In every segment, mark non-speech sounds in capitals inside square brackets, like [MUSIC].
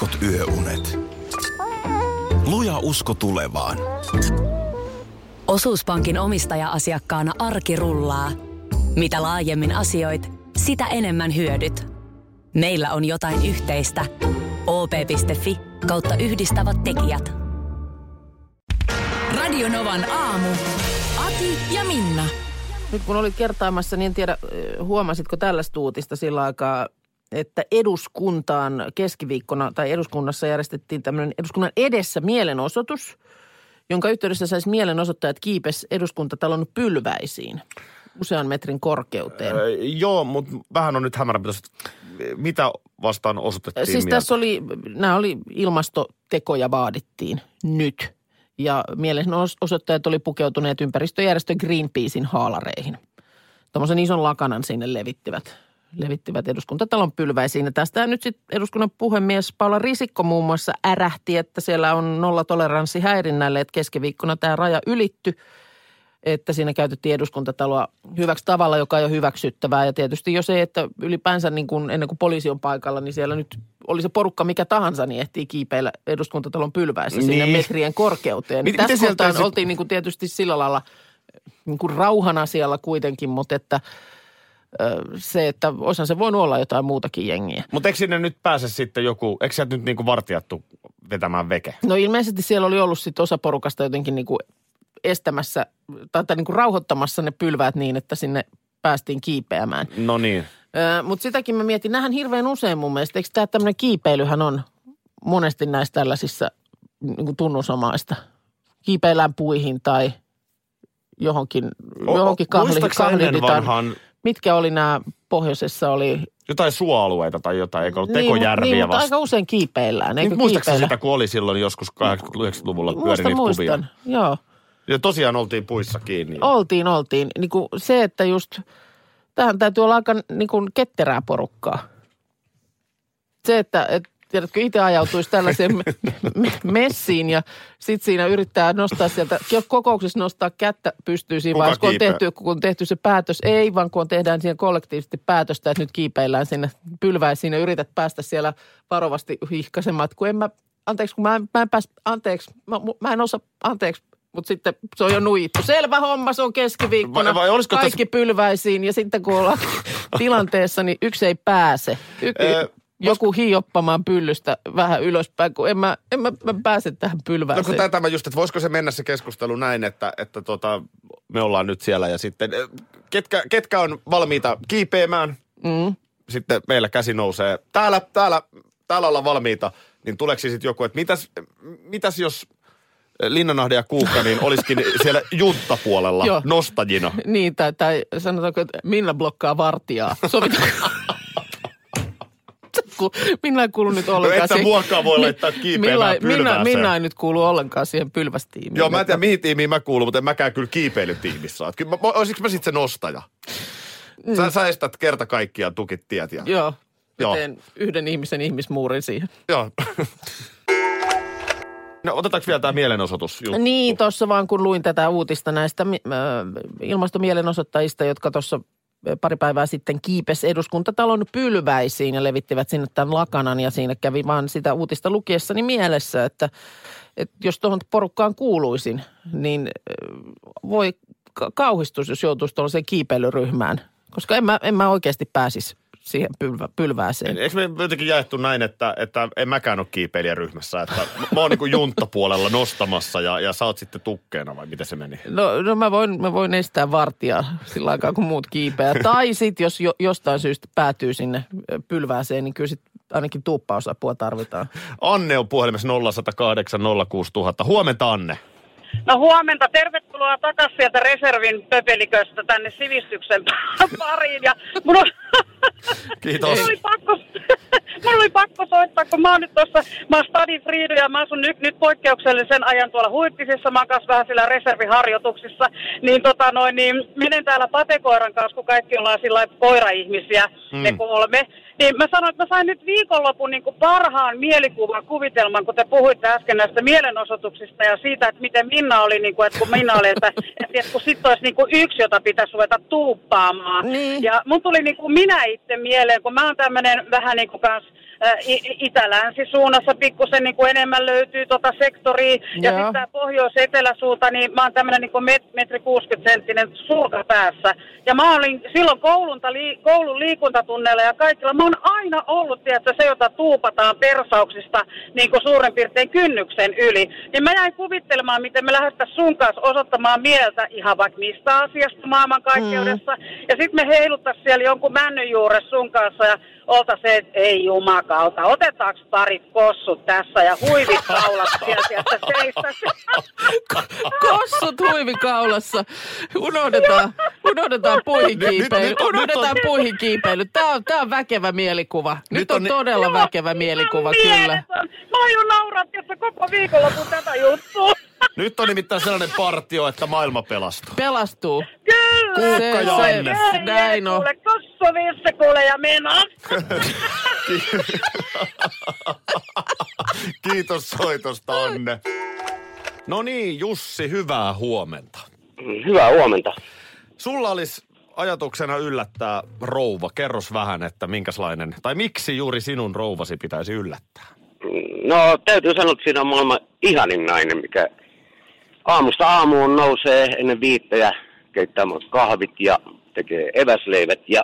heikot yöunet. Luja usko tulevaan. Osuuspankin omistaja-asiakkaana arki rullaa. Mitä laajemmin asioit, sitä enemmän hyödyt. Meillä on jotain yhteistä. op.fi kautta yhdistävät tekijät. Radionovan aamu. Ati ja Minna. Nyt kun olit kertaamassa, niin en tiedä, huomasitko tällaista uutista sillä aikaa, että eduskuntaan keskiviikkona tai eduskunnassa järjestettiin tämmöinen eduskunnan edessä mielenosoitus, jonka yhteydessä saisi mielenosoittajat kiipes eduskuntatalon pylväisiin usean metrin korkeuteen. Öö, joo, mutta vähän on nyt hämärä, mitä vastaan osoitettiin Siis mieltä? tässä oli, nämä oli ilmastotekoja vaadittiin nyt. Ja mielenosoittajat oli pukeutuneet ympäristöjärjestö Greenpeacein haalareihin. Tuommoisen ison lakanan sinne levittivät, levittivät eduskuntatalon pylväisiin. Ja tästä nyt sitten eduskunnan puhemies Paula Risikko muun muassa ärähti, että siellä on nollatoleranssi häirinnälle, että keskiviikkona tämä raja ylitty – että siinä käytettiin eduskuntataloa hyväksi tavalla, joka ei ole hyväksyttävää. Ja tietysti jos ei, että ylipäänsä niin kuin ennen kuin poliisi on paikalla, niin siellä nyt oli se porukka mikä tahansa, niin ehtii kiipeillä eduskuntatalon pylväissä niin. sinne Niin. metrien korkeuteen. Miten- Tässä miten sieltä kohtaa sit- oltiin niin kuin tietysti sillä lailla niin kuin rauhan asialla kuitenkin, mutta että se, että olisihan se voinut olla jotain muutakin jengiä. Mutta eikö sinne nyt pääse sitten joku, eikö sieltä nyt niinku vartijattu vetämään veke? No ilmeisesti siellä oli ollut sitten osa porukasta jotenkin niin kuin estämässä tai, tai niin kuin rauhoittamassa ne pylväät niin, että sinne päästiin kiipeämään. No niin. Mutta sitäkin mä mietin, nähän hirveän usein mun mielestä. Eikö tämä tämmöinen kiipeilyhän on monesti näissä tällaisissa niin kuin tunnusomaista? Kiipeillään puihin tai johonkin, johonkin ennen kahliditaan. vanhaan Mitkä oli nämä pohjoisessa oli? jotain suoalueita tai jotain, eikö ollut niin, tekojärviä niin, vasta? aika usein kiipeillään, eikö Niin, kiipeillä? sitä, kun oli silloin joskus 80-90-luvulla pyöri Muistan, kuvia? muistan, joo. Ja tosiaan oltiin puissa kiinni. Oltiin, oltiin. Niin kuin se, että just, tähän täytyy olla aika niin kuin ketterää porukkaa. Se, että, et, tiedätkö, itse ajautuisi tällaiseen me- me- messiin ja sitten siinä yrittää nostaa sieltä, kokouksessa nostaa kättä pystyy siinä vaiheessa, kun on, tehty, kun on tehty se päätös. Ei, vaan kun on tehdään siihen kollektiivisesti päätöstä, että nyt kiipeillään sinne pylväisiin ja yrität päästä siellä varovasti hihkaisemaan, että kun en mä, anteeksi, kun mä en, mä en pääs, anteeksi, mä, mä en osaa, anteeksi, mutta sitten se on jo nuijittu. Selvä homma, se on keskiviikkona. Vai- vai Kaikki pylväisiin ja sitten kun ollaan [LAUGHS] tilanteessa, niin yksi ei pääse. Y- joku hioppamaan pyllystä vähän ylöspäin, kun en mä, en mä, mä pääse tähän No pylvääseen. kun tätä mä just, että voisiko se mennä se keskustelu näin, että, että tota, me ollaan nyt siellä ja sitten eh, ketkä, ketkä on valmiita kiipeämään, Mm. sitten meillä käsi nousee. Täällä, täällä, täällä ollaan valmiita, niin tuleeko sitten joku, että mitäs, mitäs jos Linnanahde ja Kuukka, niin olisikin [LAUGHS] siellä junttapuolella Joo. nostajina. Niin, tai, tai sanotaanko, että Minna blokkaa vartijaa. [LAUGHS] Sovitaanko? Kun Minna ei kuulu nyt No ollenkaan. et sä siihen- muakaan voi laittaa kiipeämään pylvääseen. Minna ei nyt kuulu ollenkaan siihen pylvästiimiin. Joo, mä en tiedä mihin tiimiin mä kuulun, mutta en mäkään kyllä kiipeilytiimissä ole. Kyllä, mä, olisiko mä sitten se nostaja? Sä, sä estät kerta kaikkiaan tukit tiet ja... Mm. Joo, Joo. teen yhden ihmisen ihmismuurin siihen. Joo. No otetaanko vielä tämä mielenosoitus? juttu? Niin, tuossa vaan kun luin tätä uutista näistä ilmastomielenosoittajista, jotka tuossa pari päivää sitten kiipes eduskuntatalon pylväisiin ja levittivät sinne tämän lakanan ja siinä kävi vaan sitä uutista lukiessani mielessä, että, että jos tuohon porukkaan kuuluisin, niin ö, voi ka- kauhistus, jos joutuisi tuollaiseen kiipeilyryhmään, koska en mä, en mä oikeasti pääsisi siihen pylvä, pylvääseen. Eikö me jotenkin jaettu näin, että, että en mäkään ole kiipeilijäryhmässä, että mä oon niin junttapuolella nostamassa ja, ja sä oot sitten tukkeena vai miten se meni? No, no mä, voin, mä voin estää vartijaa sillä aikaa, kun muut kiipeää. Tai sitten, jos jo, jostain syystä päätyy sinne pylvääseen, niin kyllä sit ainakin tuuppausapua tarvitaan. Anne on puhelimessa 0108 06000. Huomenta Anne. No huomenta, tervetuloa takaisin sieltä reservin pöpeliköstä tänne sivistyksen [LAUGHS] pariin. Ja mun, on, [LAUGHS] Kiitos. mun, oli pakko, [LAUGHS] mun oli pakko soittaa, kun mä oon nyt tuossa, mä oon Stadi Friidy ja mä asun nyt, nyt poikkeuksellisen ajan tuolla Huittisissa, mä oon vähän siellä reserviharjoituksissa. Niin tota noin, niin menen täällä patekoiran kanssa, kun kaikki ollaan sillä koiraihmisiä, mm. ne kolme. Niin mä sanoin, että mä sain nyt viikonlopun niin kuin parhaan mielikuvan kuvitelman, kun te puhuitte äsken näistä mielenosoituksista ja siitä, että miten Minna oli, niin kuin, että kun Minna oli, että, [LAUGHS] että, että kun sitten olisi niin kuin yksi, jota pitäisi ruveta tuuppaamaan. Niin. Ja mun tuli niin kuin minä itse mieleen, kun mä oon tämmöinen vähän niin kuin kans ä, i- itä-länsi-suunnassa pikkusen niin kuin enemmän löytyy tota sektoria. Ja Joo. sitten tämä pohjois-eteläsuunta, niin mä oon tämmöinen niin met, metri 60 senttinen sulka päässä. Ja mä olin silloin koulunta, li, koulun liikuntatunneilla ja kaikilla. Mä oon aina ollut, tiedätkö, se, jota tuupataan persauksista niin kuin suurin piirtein kynnyksen yli. Niin mä jäin kuvittelemaan, miten me lähdettäisiin sun kanssa osoittamaan mieltä ihan vaikka mistä asiasta maailmankaikkeudessa. Mm. Ja sitten me heiluttaisiin siellä jonkun männyn juuressa sun kanssa ja olta se, että ei jumakauta, otetaanko parit kossut tässä ja huivit kaulat sieltä, että seistäisi. Kossut huivikaulassa. Unohdetaan, unohdetaan puihikiipeily. Unohdetaan puihikiipeily. Tämä on, tää on väkevä mielikuva. Nyt, on, todella väkevä mielikuva, kyllä. Mä oon nauratti, että koko viikonlopun tätä juttua. Nyt on nimittäin sellainen partio, että maailma pelastuu. Pelastuu. Kyllä. Kuukka ja Se- Anne. se- näin on. Kuule, kossu visse kuule ja mena. [LAUGHS] Kiitos soitosta, Anne. No niin, Jussi, hyvää huomenta. Hyvää huomenta. Sulla olisi ajatuksena yllättää rouva. Kerros vähän, että minkälainen, tai miksi juuri sinun rouvasi pitäisi yllättää? No täytyy sanoa, että siinä on maailman ihanin nainen, mikä aamusta aamuun nousee ennen viittäjä, keittää kahvit ja tekee eväsleivät ja,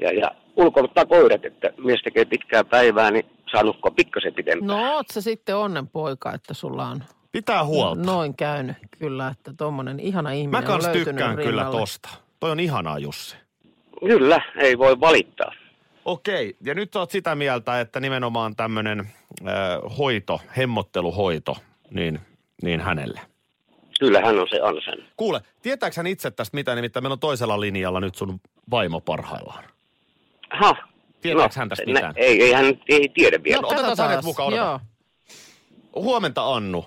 ja, ja ulkoiluttaa koirat, että mies tekee pitkää päivää, niin saa nukkua pikkasen pitempään. No oot sä sitten onnenpoika, että sulla on Pitää huolta. noin käynyt. Kyllä, että tommonen ihana ihminen Mä on löytynyt tykkään kyllä rinnalle. tosta. Toi on ihanaa, Jussi. Kyllä, ei voi valittaa. Okei, ja nyt oot sitä mieltä, että nimenomaan tämmöinen äh, hoito, hemmotteluhoito, niin, niin hänelle. Kyllä hän on se ansainnut. Kuule, tietääkö hän itse tästä mitä, nimittäin meillä on toisella linjalla nyt sun vaimo parhaillaan. Ha. Tietääks hän tästä nä- mitään? Ei, ei hän ei tiedä vielä. No, otetaan hänet mukaan, odota. Joo. Huomenta Annu.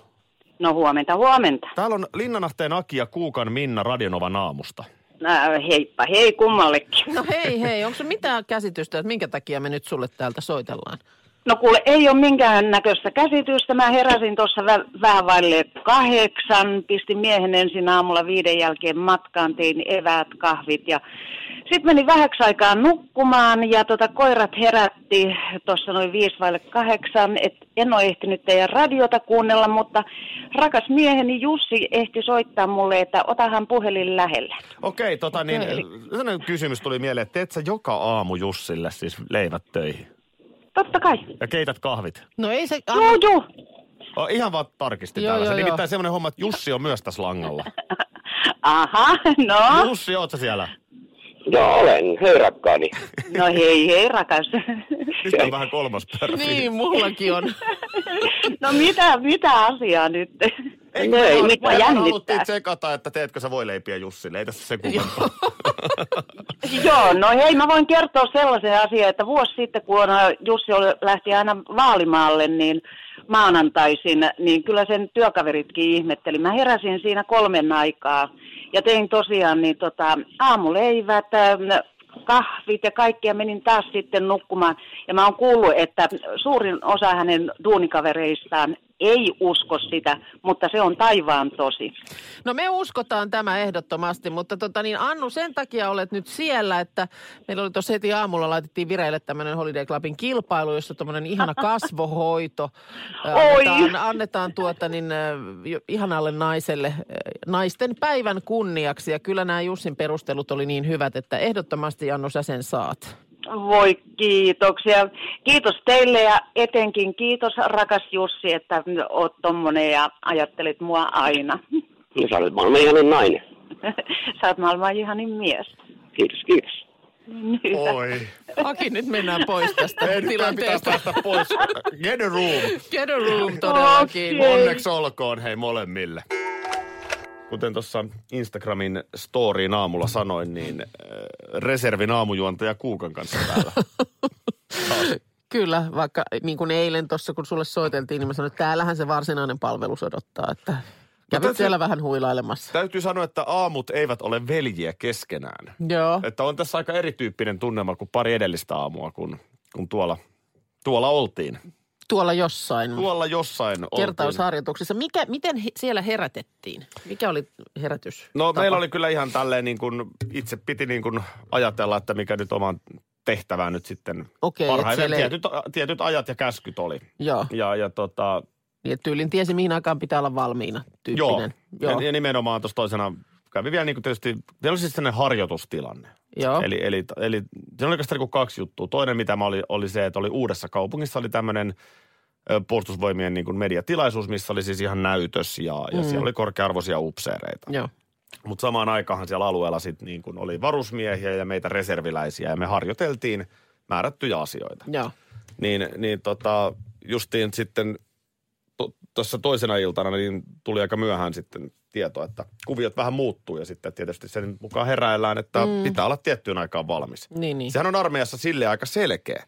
No huomenta, huomenta. Täällä on Linnanahteen Aki ja Kuukan Minna Radionovan aamusta. Nää, heippa, hei kummallekin. No hei hei, onko se mitään käsitystä, että minkä takia me nyt sulle täältä soitellaan? No kuule, ei ole minkään näköistä käsitystä. Mä heräsin tuossa vä- vähän vaille kahdeksan, pistin miehen ensin aamulla viiden jälkeen matkaan, tein eväät, kahvit ja sitten menin vähäksi aikaa nukkumaan ja tota, koirat herätti tuossa noin viisi vaille kahdeksan, et en ole ehtinyt teidän radiota kuunnella, mutta rakas mieheni Jussi ehti soittaa mulle, että otahan puhelin lähelle. Okei, tota niin, sellainen kysymys tuli mieleen, että teet sä joka aamu Jussille siis leivät töihin? Totta kai. Ja keität kahvit? No ei se... Joo, joo. Oh, ihan vaan tarkistin Joo, täällä. Se joo, nimittäin joo. semmoinen homma, että Jussi on myös tässä langalla. [LAUGHS] Aha, no. Jussi, oot sä siellä? Joo, olen. Hei rakkaani. [LAUGHS] No hei, hei rakas. Nyt on vähän kolmas perä. Niin, mullakin on. [LAUGHS] No mitä, mitä asiaa nyt? Ei, no ei, halu- mitä me jännittää. haluttiin tsekata, että teetkö sä voi leipiä Jussille. Ei tässä se kummempaa. Joo, [LAUGHS] no hei, mä voin kertoa sellaisen asian, että vuosi sitten, kun Jussi oli, lähti aina vaalimaalle, niin maanantaisin, niin kyllä sen työkaveritkin ihmetteli. Mä heräsin siinä kolmen aikaa ja tein tosiaan niin tota, aamuleivät, kahvit ja kaikkia menin taas sitten nukkumaan. Ja mä oon kuullut, että suurin osa hänen duunikavereistaan ei usko sitä, mutta se on taivaan tosi. No me uskotaan tämä ehdottomasti, mutta tota niin Annu, sen takia olet nyt siellä, että meillä oli tuossa heti aamulla laitettiin vireille tämmöinen Holiday Clubin kilpailu, jossa tämmöinen ihana kasvohoito [LAUGHS] annetaan, annetaan tuota niin ihanalle naiselle naisten päivän kunniaksi. Ja kyllä nämä Jussin perustelut oli niin hyvät, että ehdottomasti Annu sä sen saat. Voi kiitoksia. Kiitos teille ja etenkin kiitos rakas Jussi, että oot tommonen ja ajattelit mua aina. No, sä olet maailman ihanin nainen. [LAUGHS] Sä oot maailman ihanin mies. Kiitos, kiitos. Hyvä. Oi. Aki, nyt mennään pois tästä Ei, nyt tää pitää tilanteesta. päästä pois. Get a room. Get a room todellakin. Okei. Onneksi olkoon hei molemmille. Kuten tuossa Instagramin storyin aamulla sanoin, niin reservin aamujuontaja Kuukan kanssa täällä. [LAUGHS] Kyllä, vaikka niin kuin eilen tuossa, kun sulle soiteltiin, niin mä sanoin, että täällähän se varsinainen palvelus odottaa, että Kävit täytyy- siellä vähän huilailemassa. Täytyy sanoa, että aamut eivät ole veljiä keskenään. Joo. Että on tässä aika erityyppinen tunnelma kuin pari edellistä aamua, kun, kun tuolla, tuolla oltiin. Tuolla jossain Tuolla jossain kertausharjoituksissa. Mikä, miten he, siellä herätettiin? Mikä oli herätys? No meillä oli kyllä ihan tälleen niin kuin, itse piti niin kuin ajatella, että mikä nyt oman tehtävää nyt sitten Okei, et parhaiten. siellä ei- Tietyt, tietyt ajat ja käskyt oli. Joo. Ja, ja tota, että tyylin tiesi, mihin aikaan pitää olla valmiina joo. tyyppinen. Ja, ja nimenomaan tuossa toisena kävi vielä niin kuin tietysti, vielä oli siis sellainen harjoitustilanne. Joo. Eli, eli, eli se oli oikeastaan niin kuin kaksi juttua. Toinen, mitä mä oli, oli se, että oli uudessa kaupungissa, oli tämmöinen puolustusvoimien niin kuin mediatilaisuus, missä oli siis ihan näytös ja, ja siellä oli korkea-arvoisia upseereita. Joo. Mutta samaan aikaan siellä alueella sit niin kuin oli varusmiehiä ja meitä reserviläisiä ja me harjoiteltiin määrättyjä asioita. Joo. Niin, niin tota, justiin sitten tuossa toisena iltana niin tuli aika myöhään sitten tieto, että kuviot vähän muuttuu ja sitten tietysti sen mukaan heräillään, että mm. pitää olla tiettyyn aikaan valmis. Niin, niin. Sehän on armeijassa sille aika selkeä.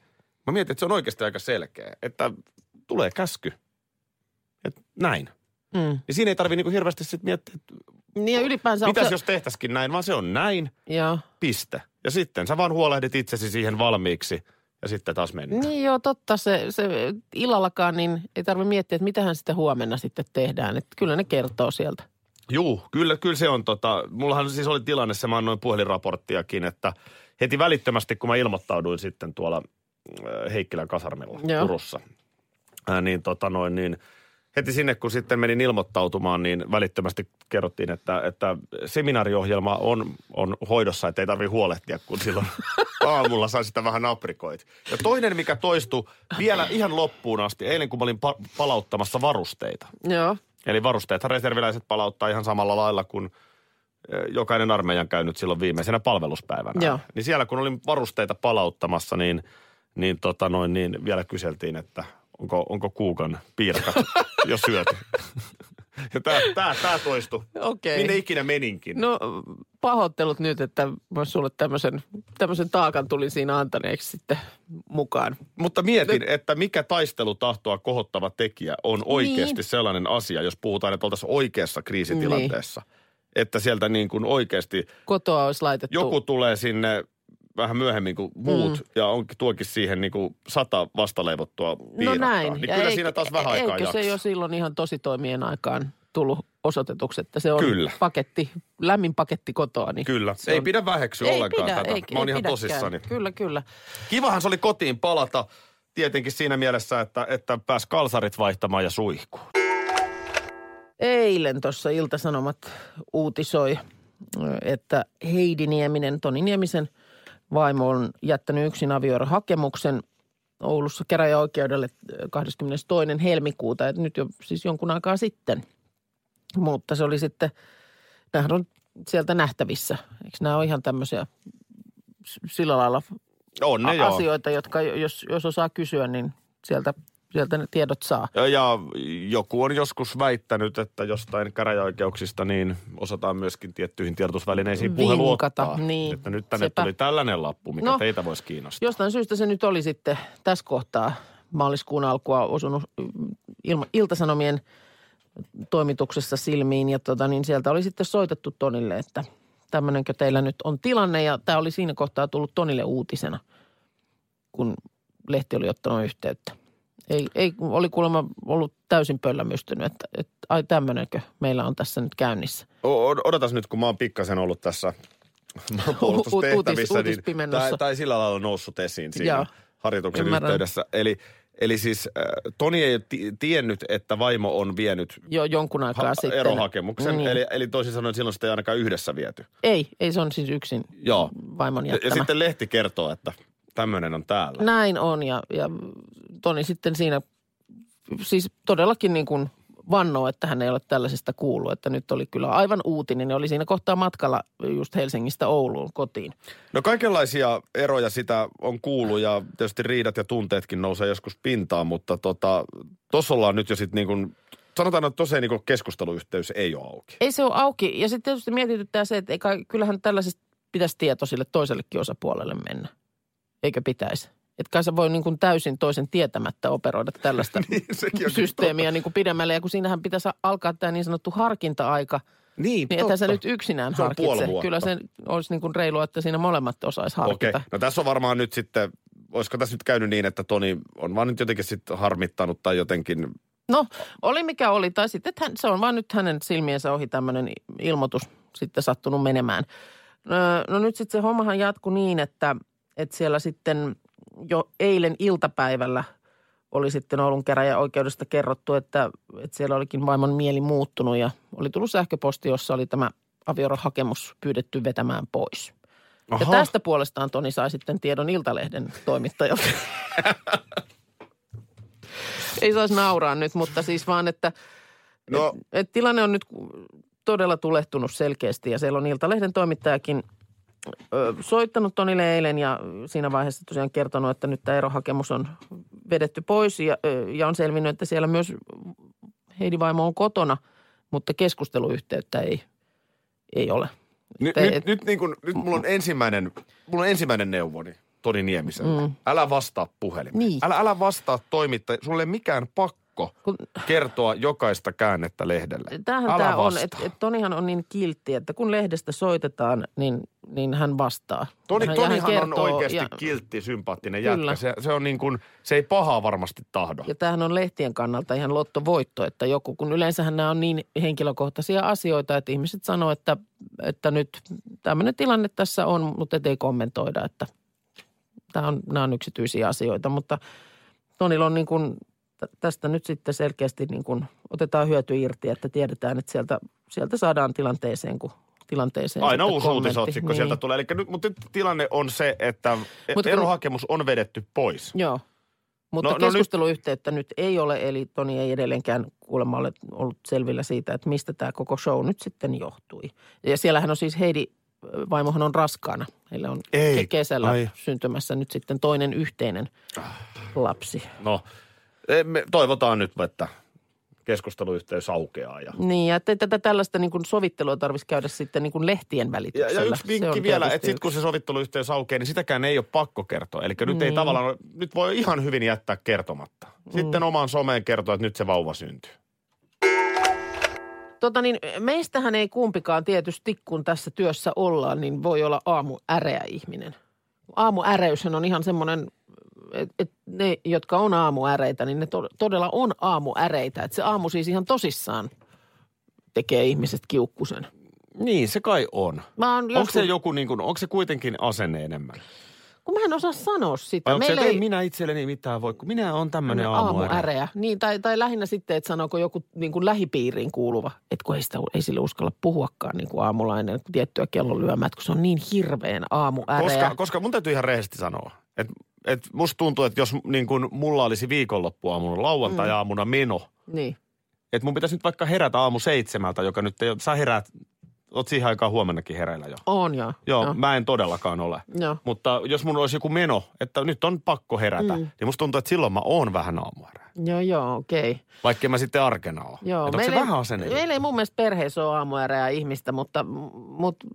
Mä mietin, että se on oikeasti aika selkeä, että tulee käsky. Että näin. Mm. Niin siinä ei tarvitse niinku hirveästi sitten miettiä, että Niin ja ylipäänsä... mitäs onko jos tehtäisikin näin, vaan se on näin, Joo. piste. Ja sitten sä vaan huolehdit itsesi siihen valmiiksi ja sitten taas mennään. Niin joo, totta. Se, se illallakaan niin ei tarvitse miettiä, että mitähän sitten huomenna sitten tehdään. Että kyllä ne kertoo sieltä. Juu, kyllä, kyllä se on tota, mullahan siis oli tilanne, se mä annoin puhelinraporttiakin, että heti välittömästi kun mä ilmoittauduin sitten tuolla äh, Heikkilän kasarmilla Joo. Turussa, ää, niin tota noin, niin heti sinne kun sitten menin ilmoittautumaan, niin välittömästi kerrottiin, että, että seminaariohjelma on, on hoidossa, että ei tarvitse huolehtia, kun silloin [LAUGHS] aamulla sai sitä vähän aprikoit. Ja toinen, mikä toistui vielä ihan loppuun asti, eilen kun mä olin pa- palauttamassa varusteita, Joo. Eli varusteethan reserviläiset palauttaa ihan samalla lailla kuin eh, jokainen armeijan käynyt silloin viimeisenä palveluspäivänä. Joo. Niin siellä kun olin varusteita palauttamassa, niin, niin, tota noin, niin vielä kyseltiin, että onko, onko kuukan piirakat [LAUGHS] jo syöty. [LAUGHS] ja tämä tää, tää toistui. Okei. Minne ikinä meninkin. No pahoittelut nyt, että mä sulle tämmöisen, tämmöisen taakan tuli siinä antaneeksi sitten mukaan. Mutta mietin, että mikä taistelutahtoa kohottava tekijä on oikeasti Niin. sellainen asia, jos puhutaan, että oltaisiin oikeassa kriisitilanteessa. Että sieltä niin kuin oikeasti Kotoa olisi laitettu. joku tulee sinne vähän myöhemmin kuin muut mm. ja onkin tuokin siihen niin kuin sata vastaleivottua No piirakkaa. näin. Niin Ja kyllä eikö- siinä taas vähän aikaa Eikö se jaksaa. jo silloin ihan tosi toimien aikaan tullut osoitetuksi, että se on Kyllä. paketti, lämmin paketti kotoa. Niin Kyllä. se Ei on- pidä väheksyä ei ollenkaan pidä, tätä. Ei, Mä oon ei ihan pidäkään. tosissani. Kyllä, kyllä. Kivahan se oli kotiin palata tietenkin siinä mielessä, että, että pääsi kalsarit vaihtamaan ja suihkuun. Eilen tuossa Iltasanomat uutisoi, että Heidi Nieminen, Toni Niemisen vaimo on jättänyt yksin avioerohakemuksen Oulussa käräjäoikeudelle 22. helmikuuta, että nyt jo siis jonkun aikaa sitten. Mutta se oli sitten, nämähän on sieltä nähtävissä. Eikö nämä ole ihan tämmöisiä sillä lailla On ne a- joo. asioita, jotka jos, jos osaa kysyä, niin sieltä, sieltä ne tiedot saa. Ja, ja joku on joskus väittänyt, että jostain käräjäoikeuksista niin osataan myöskin tiettyihin tiedotusvälineisiin puhelu Vinkata, ottaa. niin. Että nyt tänne Sepä. tuli tällainen lappu, mikä No, teitä voisi kiinnostaa. Jostain syystä se nyt oli sitten tässä kohtaa maaliskuun alkua osunut mm, ilma, Iltasanomien toimituksessa silmiin. Ja tota, niin sieltä oli sitten soitettu Tonille, että tämmöinenkö teillä nyt on tilanne. Ja tämä oli siinä kohtaa tullut Tonille uutisena, kun lehti oli ottanut yhteyttä. Ei, ei oli kuulemma ollut täysin pöllämystynyt, että, että ai tämmöinenkö meillä on tässä nyt käynnissä. Odotas nyt, kun mä oon pikkasen ollut tässä maanpuolustustehtävissä, Uutis- niin, tai, tai sillä lailla noussut esiin siinä Joo. harjoituksen Ymmärrän. yhteydessä. Eli, eli siis äh, Toni ei ti- tiennyt, että vaimo on vienyt Jo jonkun aikaa ha- sitten. erohakemuksen. Niin. Eli, eli toisin sanoen silloin sitä ei ainakaan yhdessä viety. Ei, ei se on siis yksin Joo. vaimon Ja, jättämä. ja sitten lehti kertoo, että tämmöinen on täällä. Näin on ja, ja Toni sitten siinä siis todellakin niin kuin vannoo, että hän ei ole tällaisesta kuullut. Että nyt oli kyllä aivan uutinen ja oli siinä kohtaa matkalla just Helsingistä Ouluun kotiin. No kaikenlaisia eroja sitä on kuullut ja tietysti riidat ja tunteetkin nousee joskus pintaan, mutta tota, ollaan nyt jo sitten niin kuin, sanotaan, että tosiaan niin keskusteluyhteys ei ole auki. Ei se ole auki ja sitten tietysti mietityttää se, että ei kai, kyllähän tällaisesta pitäisi tieto sille toisellekin osapuolelle mennä. Eikö pitäisi? Että kai sä voi niin kuin täysin toisen tietämättä operoida tällaista [LAUGHS] Niin, systeemiä niin kuin pidemmälle. Ja kun siinähän pitäisi alkaa tämä niin sanottu harkinta-aika, Niin, niin ethän sä nyt yksinään Se harkitse. Kyllä se olisi niin kuin reilua, että siinä molemmat osaisi harkita. Okei, no tässä on varmaan nyt sitten, olisiko tässä nyt käynyt niin, että Toni on vaan nyt jotenkin sitten harmittanut tai jotenkin, No, oli mikä oli. Tai sitten että hän, se on vaan nyt hänen silmiensä ohi tämmöinen ilmoitus sitten sattunut menemään. No, no nyt sitten se hommahan jatkui niin, että, että siellä sitten jo eilen iltapäivällä oli sitten Oulun käräjäoikeudesta kerrottu, että, että siellä olikin vaimon mieli muuttunut ja oli tullut sähköposti, jossa oli tämä avioerohakemus pyydetty vetämään pois. Aha. Ja tästä puolestaan Toni sai sitten tiedon Iltalehden toimittajalta. [LAUGHS] Ei saisi nauraa nyt, mutta siis vaan, että No. et, et tilanne on nyt todella tulehtunut selkeästi ja siellä on Iltalehden toimittajakin soittanut Tonille eilen ja siinä vaiheessa tosiaan kertonut, että nyt tämä erohakemus on vedetty pois ja, ja on selvinnyt, että siellä myös Heidi Vaimo on kotona, mutta keskusteluyhteyttä ei, ei ole. nyt, Te- nyt, nyt, niin kuin, nyt mulla on ensimmäinen, mulla on ensimmäinen neuvoni Toni Niemiselle. Mm. Älä vastaa puhelimeen. Niin. Älä, älä vastaa toimittaja, sulle ei ole mikään pakko Kun- kertoa jokaista käännettä lehdelle. Tämähän Älä tämä on, vastaa. että et Tonihan on niin kiltti, että kun lehdestä soitetaan, niin, niin hän vastaa. Toni, Hän- ja hän Tonihan on kertoo, oikeasti ja- kiltti, sympaattinen Kyllä. jätkä. Se, se, on niin kuin, se ei pahaa varmasti tahdo. Ja tämähän on lehtien kannalta ihan lottovoitto, että joku, kun yleensähän nämä on niin henkilökohtaisia asioita, että ihmiset sanoo, että, että nyt tämmöinen tilanne tässä on, mutta et ei kommentoida, että tämä on, nämä on yksityisiä asioita. Mutta Tonilla on niin kuin, tästä nyt sitten selkeästi niin kuin otetaan hyöty irti, että tiedetään, että sieltä, sieltä saadaan tilanteeseen, kun tilanteeseen Aina uusi uutisotsikko Niin. sieltä tulee. Eli nyt, mutta nyt tilanne on se, että Mut kun- erohakemus on vedetty pois. Joo. Mutta No- no, no nyt- keskusteluyhteyttä nyt... ei ole, eli Toni ei edelleenkään kuulemma ole ollut selvillä siitä, että mistä tämä koko show nyt sitten johtui. Ja siellähän on siis Heidi, vaimohan on raskaana. Heillä on Ei. ke- kesällä Ai. syntymässä nyt sitten toinen yhteinen lapsi. No, me toivotaan nyt, että keskusteluyhteys aukeaa. Ja, Niin, ja että tätä tällaista niin kuin sovittelua tarvitsisi käydä sitten niin kuin lehtien ja, välityksellä. ja yksi Se vinkki vielä, että sitten kun yksi. se sovitteluyhteys aukeaa, niin sitäkään ei ole pakko kertoa. Eli nyt ei Niin. tavallaan, nyt voi ihan hyvin jättää kertomatta. Sitten Mm. omaan someen kertoa, että nyt se vauva syntyy. Tota niin, meistähän ei kumpikaan tietysti, kun tässä työssä ollaan, niin voi olla aamu äreä ihminen. Aamu äreyshän on ihan semmoinen, että et ne, jotka on aamuäreitä, niin ne to, todella on aamuäreitä. Että se aamu siis ihan tosissaan tekee ihmisestä kiukkusen. Niin, se kai on. Mä oon Onko joskus, se joku, niin kuin, onko se kuitenkin asenne enemmän? kun mä en osaa sanoa sitä. Vai onko se, Meillä että ei ei- minä itselleni mitään voi, kun minä olen tämmöinen aamuäärä. aamuäreä. Niin, tai, tai lähinnä sitten, että sanooko joku niin kuin lähipiiriin kuuluva, että kun ei, sitä, ei sille uskalla puhuakaan niin kuin aamulainen kun tiettyä kellon lyömät, kun se on niin hirveän aamuäreä. Koska, koska mun täytyy ihan rehellisesti sanoa, että et musta tuntuu, että jos niin kun mulla olisi viikonloppuaamuna, lauantai-aamuna meno, Niin. että mun pitäisi nyt vaikka herätä aamu seitsemältä, joka nyt ei ole, sä heräät, oot siihen aikaan huomennakin hereillä jo. On joo. Joo, Joo. mä en todellakaan ole. Joo. Mutta jos mun olisi joku meno, että nyt on pakko herätä, mm. niin musta tuntuu, että silloin mä oon vähän aamuherää. Joo, joo, okei. Okay. Vaikka mä sitten arkena ole. Joo, Et onko se meillä, vähän ei, asenne? meillä ei mun mielestä perheessä ole aamuäreää ihmistä, mutta, mutta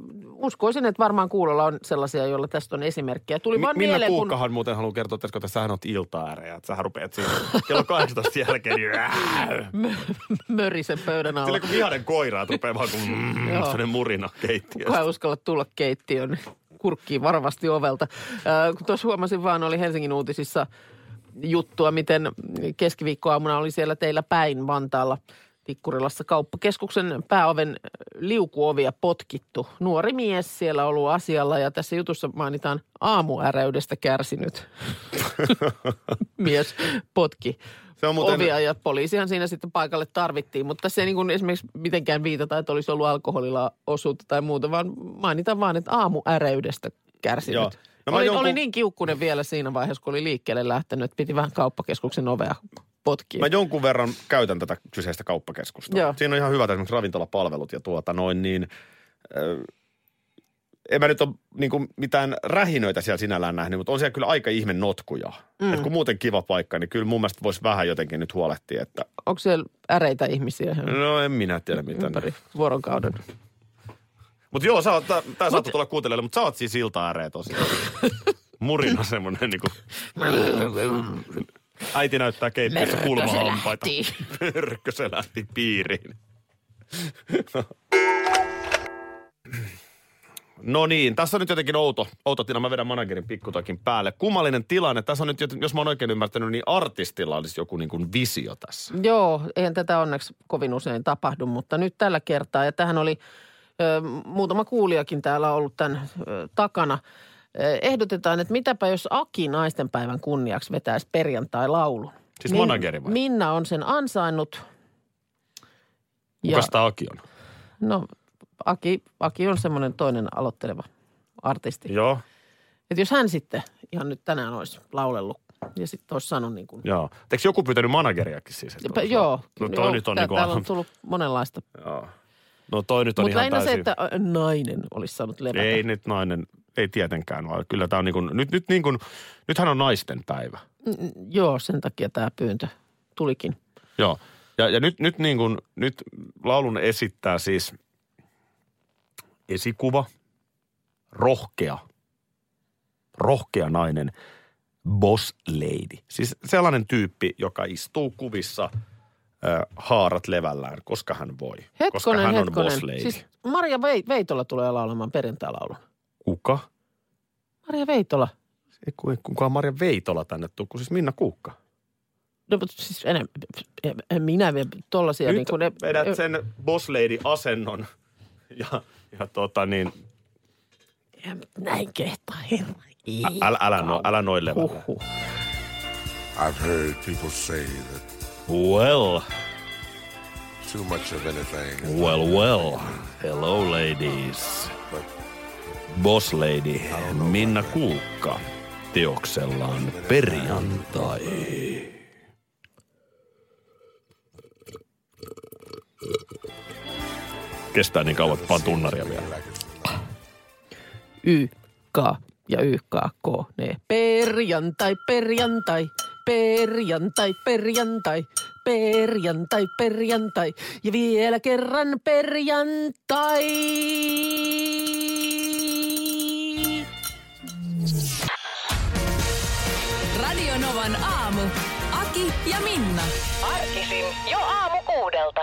uskoisin, että varmaan kuulolla on sellaisia, joilla tästä on esimerkkejä. Tuli Mi- vaan Minna mieleen, kun Kuukkahan muuten haluaa kertoa, että sähän oot ilta-äärejä, että sähän rupeat siinä kello 18 jälkeen, niin [LAUGHS] mörisen pöydän alla. Sillä kun vihainen koira, että rupeaa vaan kuin mm, sellainen murina keittiöstä. ei uskalla tulla keittiön, niin kurkkii varovasti ovelta. Äh, kun tuossa huomasin vaan, oli Helsingin uutisissa juttua, miten keskiviikkoaamuna oli siellä teillä päin Vantaalla Tikkurilassa kauppakeskuksen pääoven liukuovia potkittu. Nuori mies siellä ollut asialla ja tässä jutussa mainitaan aamuäreydestä kärsinyt [LAUGHS] mies potki Se on muuten- ovia ja poliisihan siinä sitten paikalle tarvittiin, mutta se ei niin kuin esimerkiksi mitenkään viitata, että olisi ollut alkoholilla osuutta tai muuta, vaan mainitaan vaan, että aamuäreydestä kärsinyt. Joo. No oli, jonkun- oli niin kiukkunen vielä siinä vaiheessa, kun oli liikkeelle lähtenyt, että piti vähän kauppakeskuksen ovea potkia. Mä jonkun verran käytän tätä kyseistä kauppakeskusta. Joo. Siinä on ihan hyvät esimerkiksi ravintolapalvelut ja tuota noin niin... Äh, en mä nyt ole niin kuin mitään rähinöitä siellä sinällään nähnyt, mutta on siellä kyllä aika ihme notkuja. Mm. Et kun muuten kiva paikka, niin kyllä mun mielestä voisi vähän jotenkin nyt huolehtia, että Onko siellä äreitä ihmisiä no en minä tiedä mitä. ympäri vuorokauden? Mutta joo, sä oot, tää, tää saattoi tulla kuuntelijalle, mutta sä oot siis ilta-ääreä tosiaan. [LAUGHS] Murina semmoinen niin kuin... [LAUGHS] Äiti näyttää keittiössä kulmahampaita. [LAUGHS] Mörkö se lähti piiriin. No niin, tässä on nyt jotenkin outo, outo tilanne. Mä vedän managerin pikkutakin päälle. Kummallinen tilanne. Tässä on nyt, jos mä oon oikein ymmärtänyt, niin artistilla olisi joku niin kuin visio tässä. Joo, eihän tätä onneksi kovin usein tapahdu, mutta nyt tällä kertaa. Ja tähän oli ö, muutama kuulijakin täällä ollut tämän ö, takana. Ehdotetaan, että mitäpä jos Aki naistenpäivän kunniaksi vetäisi perjantai-laulun. Siis manageri vai? Minna on sen ansainnut. Kuka sitä Aki on? No, Aki, Aki on semmoinen toinen aloitteleva artisti. Joo, Että jos hän sitten ihan nyt tänään olisi laulellut ja sitten olisi sanonut niin kuin, joo. Eikö joku pyytänyt manageriakin siis? että joo, No joo, toi nyt on tää- niin kuin... täällä on tullut monenlaista. Joo. No toi nyt on Mutta ihan lähinnä se, että nainen olisi saanut levätä. Ei nyt nainen, ei tietenkään, vaan kyllä tämä on niin kuin, nyt, nyt niin kuin, nythän on naisten päivä. Mm, Joo, sen takia tämä pyyntö tulikin. Joo. Ja, ja nyt, nyt, niin kuin, nyt laulun esittää siis esikuva, rohkea, rohkea nainen, boss lady. Siis sellainen tyyppi, joka istuu kuvissa äh, haarat levällään, koska hän voi. koska Hetkonen, hän on hetkonen. boss lady. Siis Maria Vei- Veitola tulee laulamaan perjantai-laulun. Kuka? Maria Veitola. Ei ku- kukaan Marja Veitola tänne tuu, kun siis Minna Kuukka. No, mutta siis enemmän, en, en minä vielä tollaisia Nyt niin kuin ne, vedät sen boss lady asennon ja, ja tota niin, En näin kehtaa, herra. Ei. älä, älä, no, älä noin. Huhhuh. I've heard people say that Well, too much of anything well, well. Hello ladies. Boss lady Minna Kuukka teoksellaan perjantai. Kestää niin kauan, että tunnaria vielä. Y, K ja Y, K, K, ne. Perjantai, perjantai, perjantai, perjantai, perjantai, perjantai ja vielä kerran perjantai. Ja Minna. Arkisin jo aamu kuudelta.